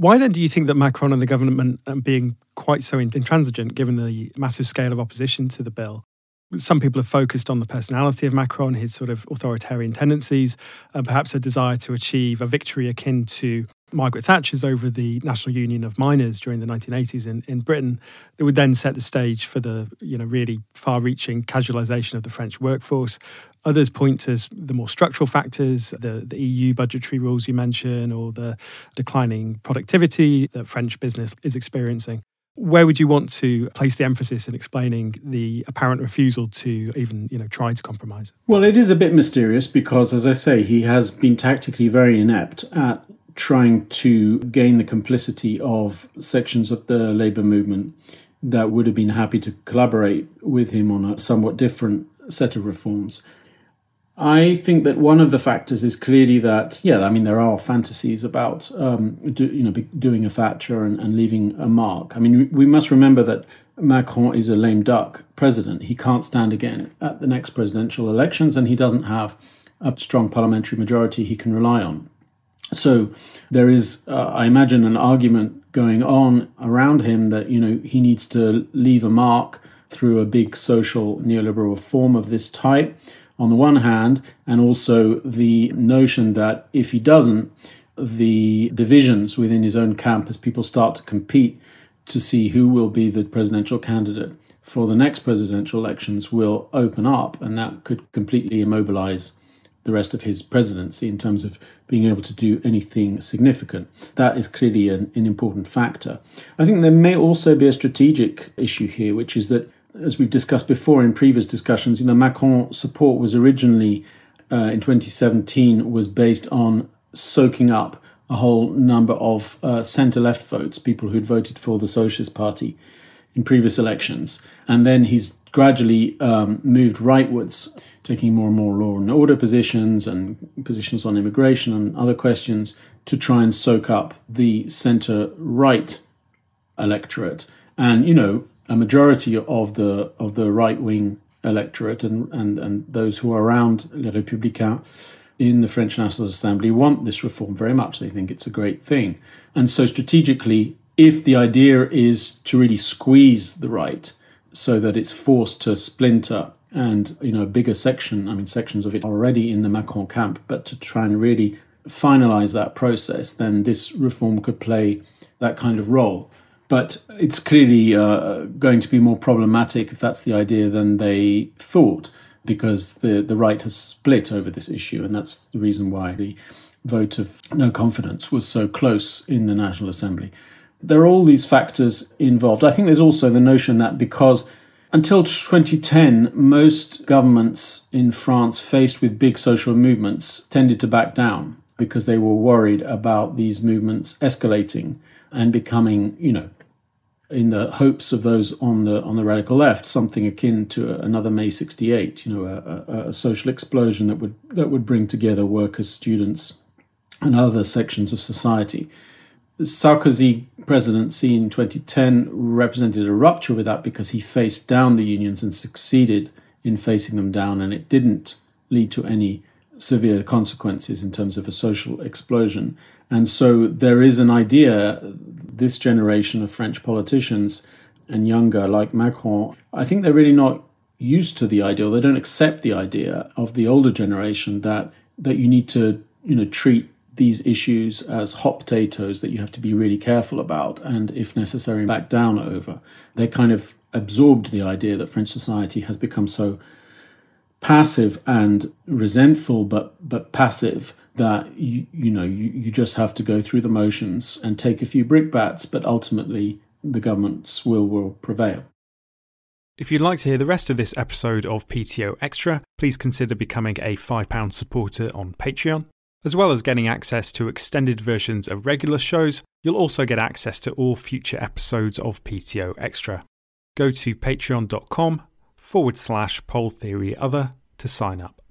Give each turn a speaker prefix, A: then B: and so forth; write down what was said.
A: Why then do you think that Macron and the government are being quite so intransigent given the massive scale of opposition to the bill? Some people have focused on the personality of Macron, his sort of authoritarian tendencies, and perhaps a desire to achieve a victory akin to Margaret Thatcher's over the National Union of Miners during the 1980s in, in Britain that would then set the stage for the you know really far-reaching casualisation of the French workforce. Others point to the more structural factors, the, the EU budgetary rules you mentioned, or the declining productivity that French business is experiencing. Where would you want to place the emphasis in explaining the apparent refusal to even, you know, try to compromise?
B: Well, it is a bit mysterious because, as I say, he has been tactically very inept at trying to gain the complicity of sections of the labour movement that would have been happy to collaborate with him on a somewhat different set of reforms. I think that one of the factors is clearly that, yeah, I mean, there are fantasies about, um, do, you know, doing a Thatcher and, and leaving a mark. I mean, we must remember that Macron is a lame duck president. He can't stand again at the next presidential elections, and he doesn't have a strong parliamentary majority he can rely on. So there is, uh, I imagine, an argument going on around him that you know he needs to leave a mark through a big social neoliberal reform of this type on the one hand, and also the notion that if he doesn't, the divisions within his own camp as people start to compete to see who will be the presidential candidate for the next presidential elections will open up, and that could completely immobilize the rest of his presidency in terms of being able to do anything significant. That is clearly an, an important factor. I think there may also be a strategic issue here, which is that as we've discussed before in previous discussions, you know, Macron support was originally uh, in 2017 was based on soaking up a whole number of uh, centre-left votes, people who'd voted for the Socialist Party in previous elections, and then he's gradually um, moved rightwards, taking more and more law and order positions and positions on immigration and other questions to try and soak up the centre-right electorate. And you know, a majority of the of the right wing electorate and, and, and those who are around Les Républicains in the French National Assembly want this reform very much. They think it's a great thing. And so, strategically, if the idea is to really squeeze the right so that it's forced to splinter and you know a bigger section, I mean sections of it already in the Macron camp, but to try and really finalize that process, then this reform could play that kind of role. But it's clearly uh, going to be more problematic if that's the idea than they thought, because the, the right has split over this issue. And that's the reason why the vote of no confidence was so close in the National Assembly. There are all these factors involved. I think there's also the notion that because until 2010, most governments in France faced with big social movements tended to back down because they were worried about these movements escalating and becoming, you know, in the hopes of those on the on the radical left, something akin to another May '68, you know, a, a, social explosion that would that would bring together workers, students, and other sections of society. Sarkozy presidency in 2010 represented a rupture with that because he faced down the unions and succeeded in facing them down, and it didn't lead to any severe consequences in terms of a social explosion. And so there is an idea, this generation of French politicians and younger, like Macron, I think they're really not used to the idea, they don't accept the idea of the older generation that that you need to, you know, treat these issues as hot potatoes that you have to be really careful about and, if necessary, back down over. They kind of absorbed the idea that French society has become so passive and resentful, but but passive that you you know you, you just have to go through the motions and take a few brickbats, but ultimately the government's will will prevail.
A: If you'd like to hear the rest of this episode of PTO Extra, please consider becoming a £5 supporter on Patreon. As well as getting access to extended versions of regular shows, you'll also get access to all future episodes of PTO Extra. Go to patreon.com forward slash pole theory other to sign up.